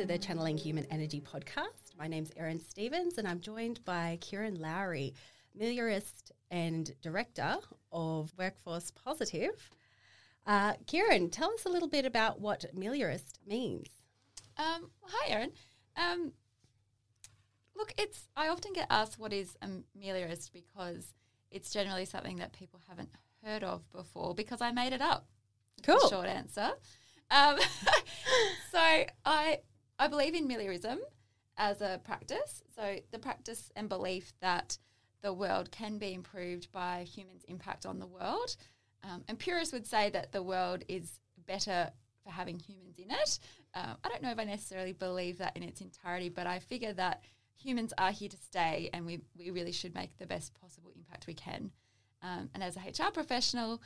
to the Channeling Human Energy podcast. My name's Erin Stevens, and I'm joined by Kieran Lowry, Meliorist and Director of Workforce Positive. Uh, Kieran, tell us a little bit about what Meliorist means. Um, hi, Erin. Um, look, it's I often get asked what is a meliorist because it's generally something that people haven't heard of before because I made it up. Cool. Short answer. Um, so I I believe in meliorism as a practice. So the practice and belief that the world can be improved by humans' impact on the world. Um, and purists would say that the world is better for having humans in it. Um, I don't know if I necessarily believe that in its entirety, but I figure that humans are here to stay and we, we really should make the best possible impact we can. Um, and as a HR professional,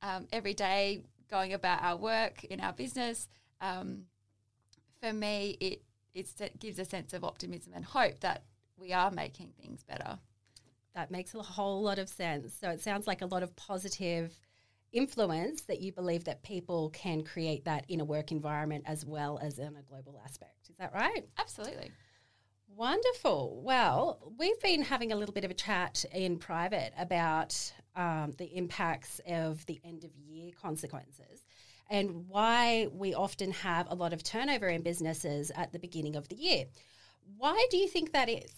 um, every day going about our work in our business, um, for me, it, it gives a sense of optimism and hope that we are making things better. That makes a whole lot of sense. So it sounds like a lot of positive influence that you believe that people can create that in a work environment as well as in a global aspect. Is that right? Absolutely. Wonderful. Well, we've been having a little bit of a chat in private about um, the impacts of the end of year consequences and why we often have a lot of turnover in businesses at the beginning of the year. Why do you think that is?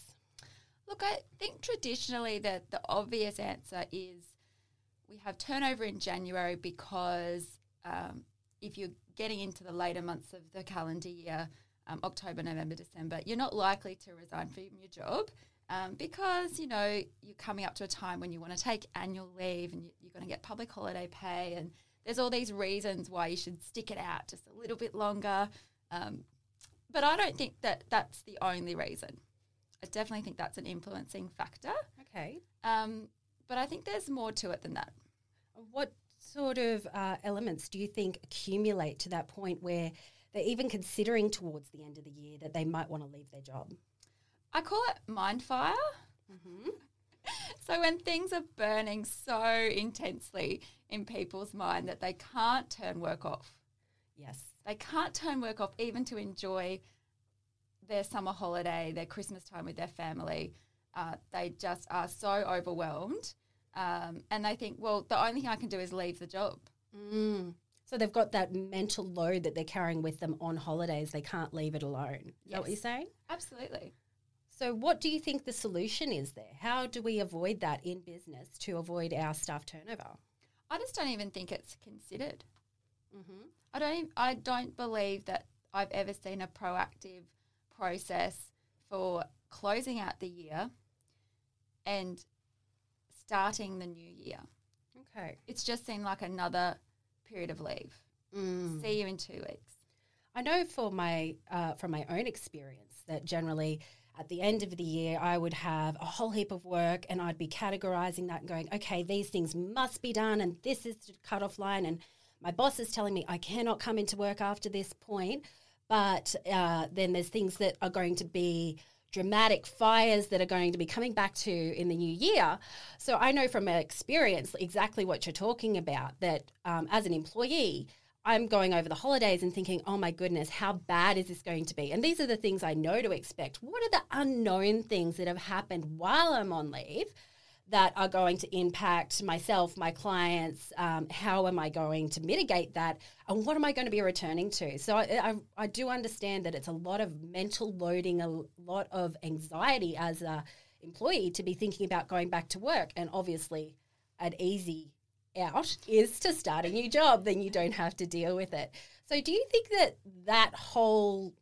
Look, I think traditionally that the obvious answer is we have turnover in January because um, if you're getting into the later months of the calendar year, um, October, November, December, you're not likely to resign from your job um, because you know you're coming up to a time when you want to take annual leave and you, are going to get public holiday pay, and there's all these reasons why you should stick it out just a little bit longer. Um, but I don't think that that's the only reason. I definitely think that's an influencing factor. Okay. Um, but I think there's more to it than that. What sort of uh, elements do you think accumulate to that point where they're even considering towards the end of the year that they might want to leave their job? I call it mind fire. Mm-hmm. so when things are burning so intensely in people's mind that they can't turn work off. Yes. They can't turn work off even to enjoy their summer holiday, their Christmas time with their family. Uh, they just are so overwhelmed. Um, and they think, well, the only thing I can do is leave the job. Mm. So they've got that mental load that they're carrying with them on holidays. They can't leave it alone. Is yes. that what you're saying? Absolutely. So, what do you think the solution is there? How do we avoid that in business to avoid our staff turnover? I just don't even think it's considered. Mm-hmm. I don't. I don't believe that I've ever seen a proactive process for closing out the year and starting the new year. Okay. It's just seemed like another period of leave. Mm. See you in two weeks. I know for my uh, from my own experience that generally at the end of the year I would have a whole heap of work and I'd be categorizing that and going, okay, these things must be done and this is the cutoff line and my boss is telling me I cannot come into work after this point. But uh, then there's things that are going to be dramatic fires that are going to be coming back to in the new year. So I know from experience exactly what you're talking about. That um, as an employee, I'm going over the holidays and thinking, oh my goodness, how bad is this going to be? And these are the things I know to expect. What are the unknown things that have happened while I'm on leave? that are going to impact myself, my clients. Um, how am I going to mitigate that? And what am I going to be returning to? So I, I, I, do understand that it's a lot of mental loading, a lot of anxiety as a employee to be thinking about going back to work. And obviously, an easy out is to start a new job, then you don't have to deal with it. So do you think that that whole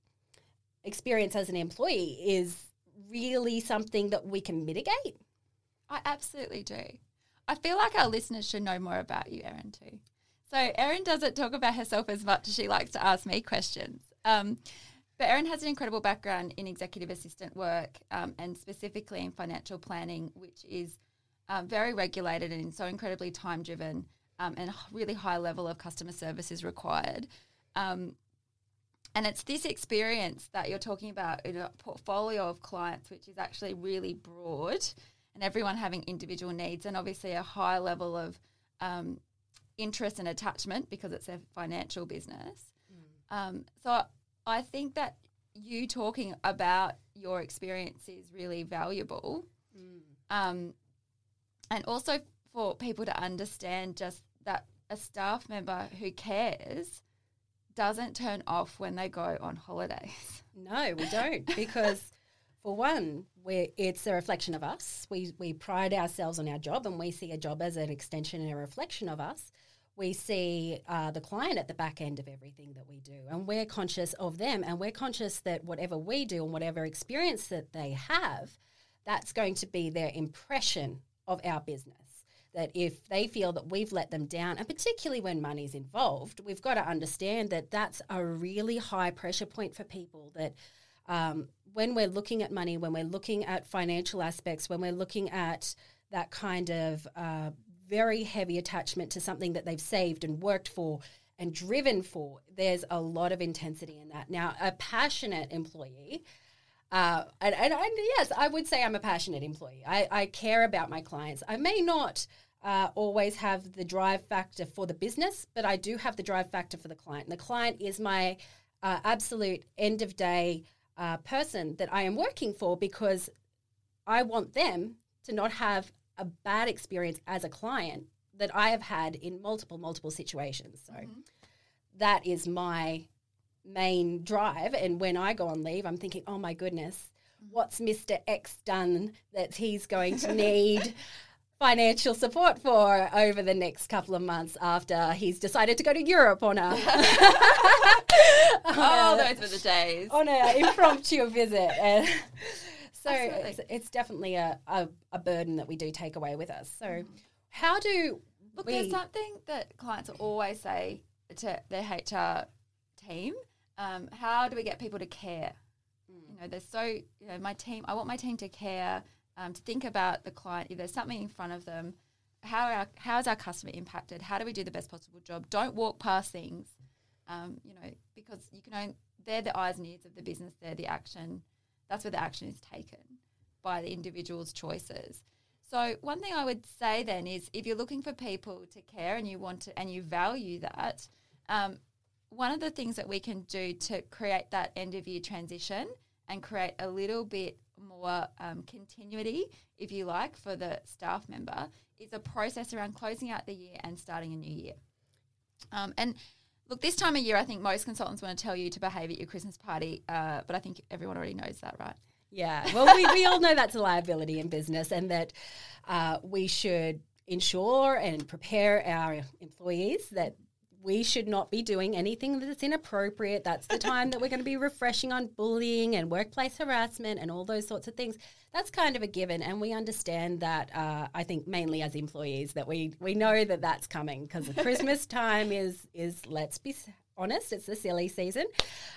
experience as an employee is really something that we can mitigate? I absolutely do. I feel like our listeners should know more about you, Erin, too. So Erin doesn't talk about herself as much as she likes to ask me questions. Um, but Erin has an incredible background in executive assistant work um, and specifically in financial planning, which is um, very regulated and so incredibly time driven um, and really high level of customer service is required. Um, and it's this experience that you're talking about in a portfolio of clients, which is actually really broad and everyone having individual needs, and obviously a high level of um, interest and attachment because it's a financial business. Mm. Um, so I think that you talking about your experience is really valuable. Um, and also for people to understand just that a staff member who cares doesn't turn off when they go on holidays. No, we don't because for one, we it's a reflection of us. We we pride ourselves on our job, and we see a job as an extension and a reflection of us. We see uh, the client at the back end of everything that we do, and we're conscious of them, and we're conscious that whatever we do and whatever experience that they have, that's going to be their impression of our business. That if they feel that we've let them down, and particularly when money's involved, we've got to understand that that's a really high pressure point for people. That um, when we're looking at money, when we're looking at financial aspects, when we're looking at that kind of uh, very heavy attachment to something that they've saved and worked for and driven for, there's a lot of intensity in that. Now, a passionate employee, uh, and, and, and, yes, I would say I'm a passionate employee. I, I care about my clients. I may not uh, always have the drive factor for the business, but I do have the drive factor for the client. And the client is my uh, absolute end of day uh, person that I am working for because I want them to not have a bad experience as a client that I have had in multiple, multiple situations. So mm-hmm. that is my main drive. And when I go on leave, I'm thinking, oh my goodness, mm-hmm. what's Mr. X done that he's going to need? financial support for over the next couple of months after he's decided to go to Europe on a oh, those were the days on an impromptu visit. And so it's, it's, definitely a, a, a, burden that we do take away with us. So mm. how do look? We, there's something that clients always say to their HR team. Um, how do we get people to care? Mm. You know, they're so you know my team. I want my team to care um, to think about the client. If there's something in front of them, how our, how is our customer impacted? How do we do the best possible job? Don't walk past things, um, you know, because you can only, they're the eyes and ears of the business. They're the action. That's where the action is taken by the individual's choices. So one thing I would say then is if you're looking for people to care and you want to and you value that, um, one of the things that we can do to create that end of year transition and create a little bit more um, continuity, if you like, for the staff member is a process around closing out the year and starting a new year. Um, and look, this time of year, I think most consultants want to tell you to behave at your Christmas party, uh, but I think everyone already knows that, right? Yeah. Well, we, we all know that's a liability in business and that uh, we should ensure and prepare our employees that we should not be doing anything that's inappropriate. That's the time that we're going to be refreshing on bullying and workplace harassment and all those sorts of things. That's kind of a given, and we understand that. Uh, I think mainly as employees that we we know that that's coming because the Christmas time is is let's be honest, it's the silly season,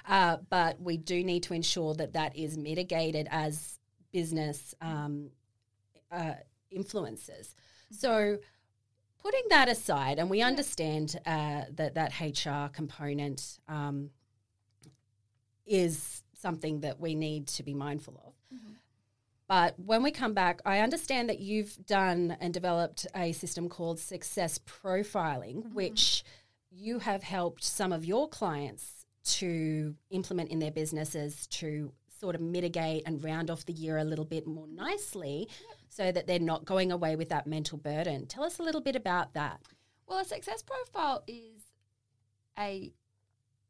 uh, but we do need to ensure that that is mitigated as business um, uh, influences. So putting that aside, and we understand uh, that that HR component um, is something that we need to be mindful of. Mm-hmm. But when we come back, I understand that you've done and developed a system called success profiling, mm-hmm. which you have helped some of your clients to implement in their businesses to sort of mitigate and round off the year a little bit more nicely yep. So that they're not going away with that mental burden. Tell us a little bit about that. Well, a success profile is a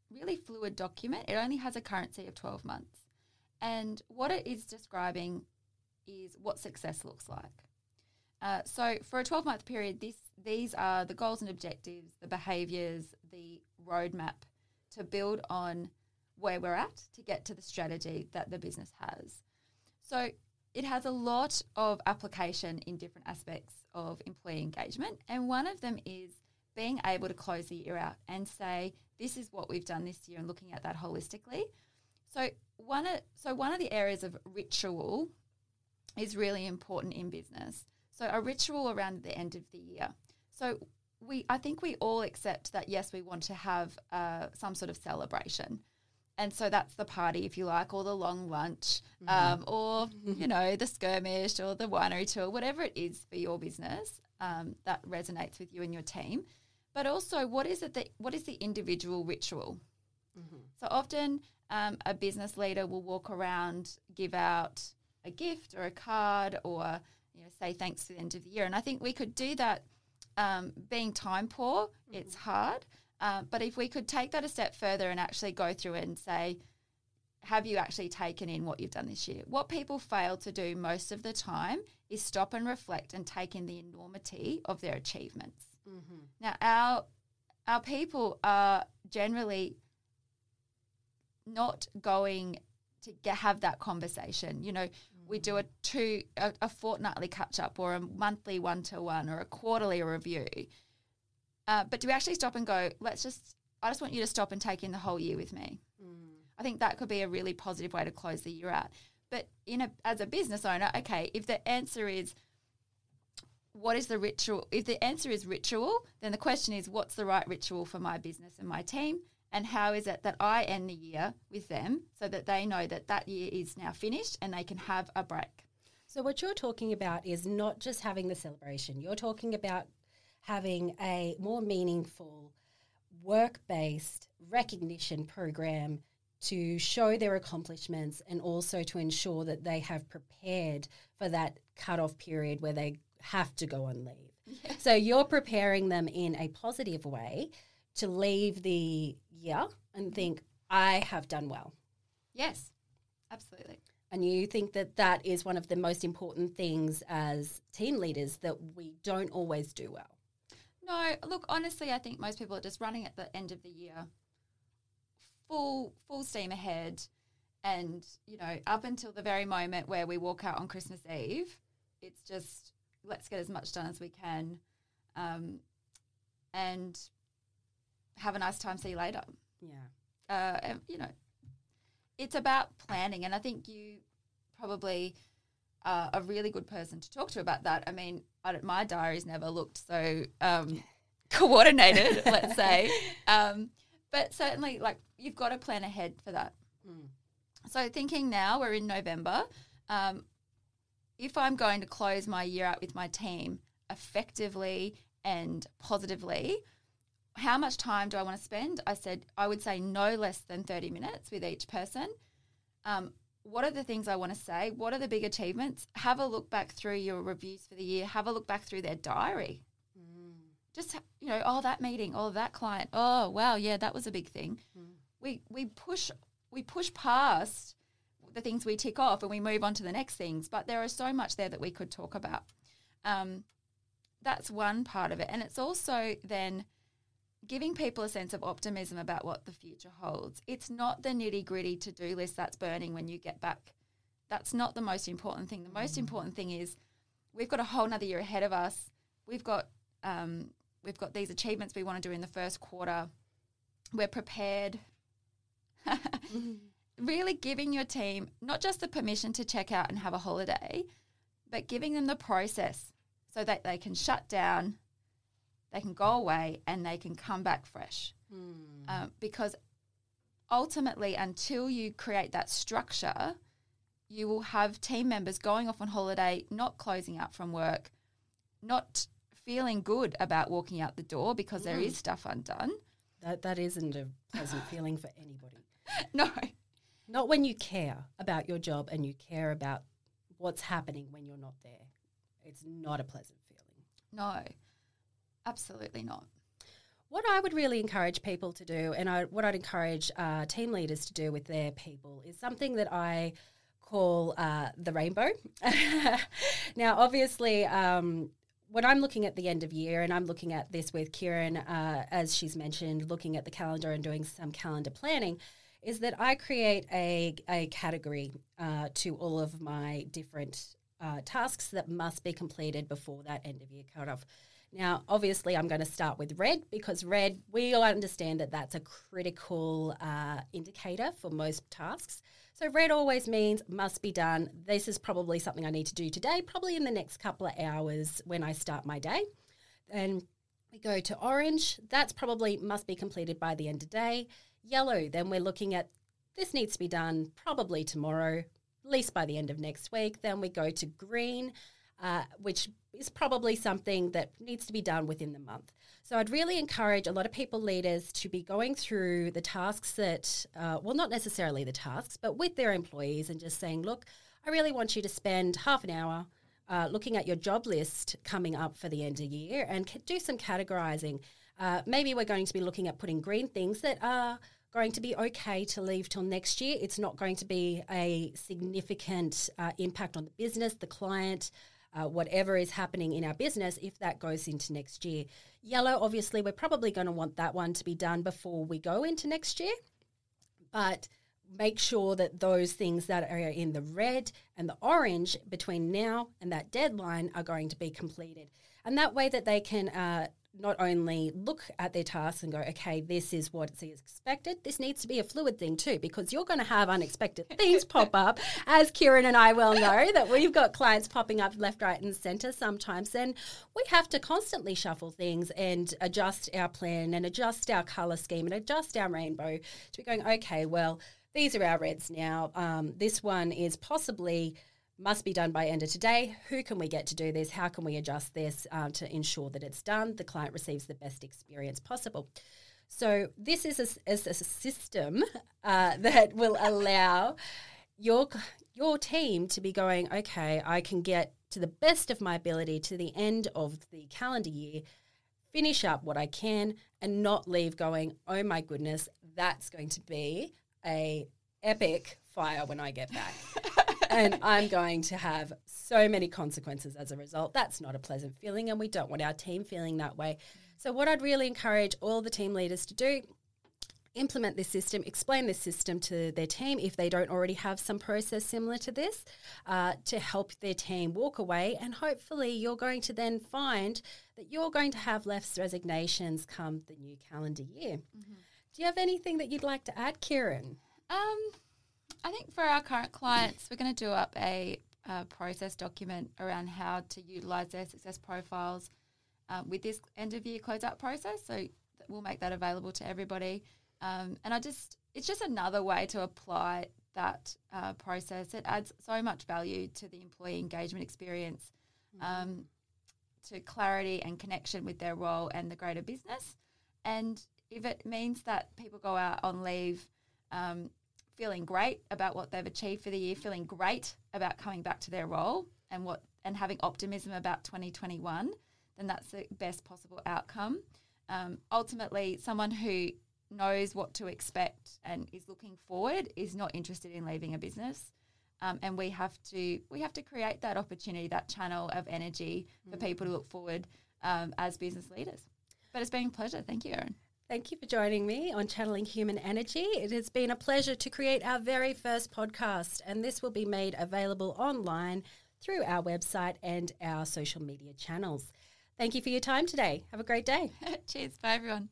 really fluid document. It only has a currency of 12 months. And what it is describing is what success looks like. Uh, so, for a 12 month period, this, these are the goals and objectives, the behaviors, the roadmap to build on where we're at to get to the strategy that the business has. So it has a lot of application in different aspects of employee engagement. And one of them is being able to close the year out and say, this is what we've done this year and looking at that holistically. So one of, so one of the areas of ritual is really important in business. So a ritual around the end of the year. So we I think we all accept that yes, we want to have uh, some sort of celebration and so that's the party, if you like, or the long lunch, mm-hmm. um, or you know the skirmish, or the winery tour, whatever it is for your business um, that resonates with you and your team. But also, what is it that what is the individual ritual? So often, um, a business leader will walk around, give out a gift or a card, or you know, say thanks to the end of the year. And I think we could do that. Um, being time poor, it's hard. Um, but if we could take that a step further and actually go through it and say, have you actually taken in what you've done this year? What people fail to do most of the time is stop and reflect and take in the enormity of their achievements. Now, our our people are generally not going to get, have that conversation. You know, we do a two a, a fortnightly catch up or a monthly one to one or a quarterly review. Uh, but do we actually stop and go? Let's just. I just want you to stop and take in the whole year with me. I think that could be a really positive way to close the year out. But in a as a business owner, okay, if the answer is what is the ritual? If the answer is ritual, then the question is what's the right ritual for my business and my team? And how is it that I end the year with them so that they know that that year is now finished and they can have a break? So, what you're talking about is not just having the celebration, you're talking about having a more meaningful work based recognition program to show their accomplishments and also to ensure that they have prepared for that cut-off period where they have to go on leave. So, you're preparing them in a positive way to leave the year and mm-hmm. think, I have done well. Yes, absolutely. And you think that that is one of the most important things as team leaders that we don't always do well. No, look, honestly, I think most people are just running at the end of the year, full full steam ahead, and you know, up until the very moment where we walk out on Christmas Eve, it's just let's get as much done as we can, um, and have a nice time. See you later. Yeah. Uh, and, you know, it's about planning, and I think you probably are a really good person to talk to about that. I mean, I my diary's never looked so um, coordinated, let's say, um, but certainly, like you've got to plan ahead for that. So, thinking now we're in November, um, if I'm going to close my year out with my team effectively and positively, how much time do I want to spend? I said I would say no less than 30 minutes with each person. Um, what are the things I want to say? What are the big achievements? Have a look back through your reviews for the year. Have a look back through their diary. Just you know, oh that meeting, oh that client, oh wow, yeah, that was a big thing. We we push we push past the things we tick off and we move on to the next things. But there is so much there that we could talk about. Um, that's one part of it, and it's also then giving people a sense of optimism about what the future holds. It's not the nitty gritty to do list that's burning when you get back. That's not the most important thing. The most important thing is we've got a whole nother year ahead of us. We've got um, we've got these achievements we want to do in the first quarter. We're prepared. really giving your team not just the permission to check out and have a holiday, but giving them the process so that they can shut down, they can go away, and they can come back fresh. Um, because ultimately, until you create that structure, you will have team members going off on holiday, not closing out from work, not feeling good about walking out the door because there is stuff undone. That that isn't a pleasant feeling for anybody. No, Not when you care about your job and you care about what's happening when you're not there. It's not a pleasant feeling. no, absolutely not. What I would really encourage people to do, and I, what I'd encourage uh, team leaders to do with their people, is something that I call uh, the rainbow. now, obviously, um, when I'm looking at the end of year, and I'm looking at this with Kieran, uh, as she's mentioned, looking at the calendar and doing some calendar planning, is that I create a, a category uh, to all of my different uh, tasks that must be completed before that end of year cutoff. Now, obviously, I'm going to start with red because red, we all understand that that's a critical uh, indicator for most tasks. So, red always means must be done. This is probably something I need to do today, probably in the next couple of hours when I start my day. Then we go to orange, that's probably must be completed by the end of day. Yellow, then we're looking at this needs to be done probably tomorrow, at least by the end of next week. Then we go to green. Uh, which is probably something that needs to be done within the month. So I'd really encourage a lot of people leaders to be going through the tasks that, uh, well, not necessarily the tasks, but with their employees and just saying, look, I really want you to spend half an hour uh, looking at your job list coming up for the end of year and do some categorizing. Uh, maybe we're going to be looking at putting green things that are going to be okay to leave till next year. It's not going to be a significant uh, impact on the business, the client, uh, whatever is happening in our business if that goes into next year. Yellow, obviously, we're probably going to want that one to be done before we go into next year. But make sure that those things that are in the red and the orange between now and that deadline are going to be completed. And that way that they can uh, not only look at their tasks and go, okay, this is what is expected. This needs to be a fluid thing too, because you're going to have unexpected things pop up. As Kieran and I well know, that we've got clients popping up left, right, and centre sometimes. And we have to constantly shuffle things and adjust our plan and adjust our colour scheme and adjust our rainbow to be going, okay, well, these are our reds now. Um, this one is possibly must be done by end of today. Who can we get to do this? How can we adjust this uh, to ensure that it's done? The client receives the best experience possible. So this is a, is a system uh, that will allow your your team to be going. Okay, I can get to the best of my ability to the end of the calendar year, finish up what I can, and not leave going. Oh my goodness, that's going to be a epic fire when I get back. and I'm going to have so many consequences as a result. That's not a pleasant feeling, and we don't want our team feeling that way. So, what I'd really encourage all the team leaders to do implement this system, explain this system to their team if they don't already have some process similar to this uh, to help their team walk away. And hopefully, you're going to then find that you're going to have less resignations come the new calendar year. Mm-hmm. Do you have anything that you'd like to add, Kieran? Um, I think for our current clients, we're going to do up a, a process document around how to utilize their success profiles um, with this end of year closeout process. So we'll make that available to everybody. Um, and I just, it's just another way to apply that uh, process. It adds so much value to the employee engagement experience, mm-hmm. um, to clarity and connection with their role and the greater business. And if it means that people go out on leave um, feeling great about what they've achieved for the year, feeling great about coming back to their role and what and having optimism about 2021, then that's the best possible outcome. Um, ultimately, someone who knows what to expect and is looking forward is not interested in leaving a business. Um, and we have to we have to create that opportunity, that channel of energy for mm-hmm. people to look forward um, as business leaders. But it's been a pleasure. Thank you, Erin. Thank you for joining me on Channeling Human Energy. It has been a pleasure to create our very first podcast, and this will be made available online through our website and our social media channels. Thank you for your time today. Have a great day. Cheers. Bye, everyone.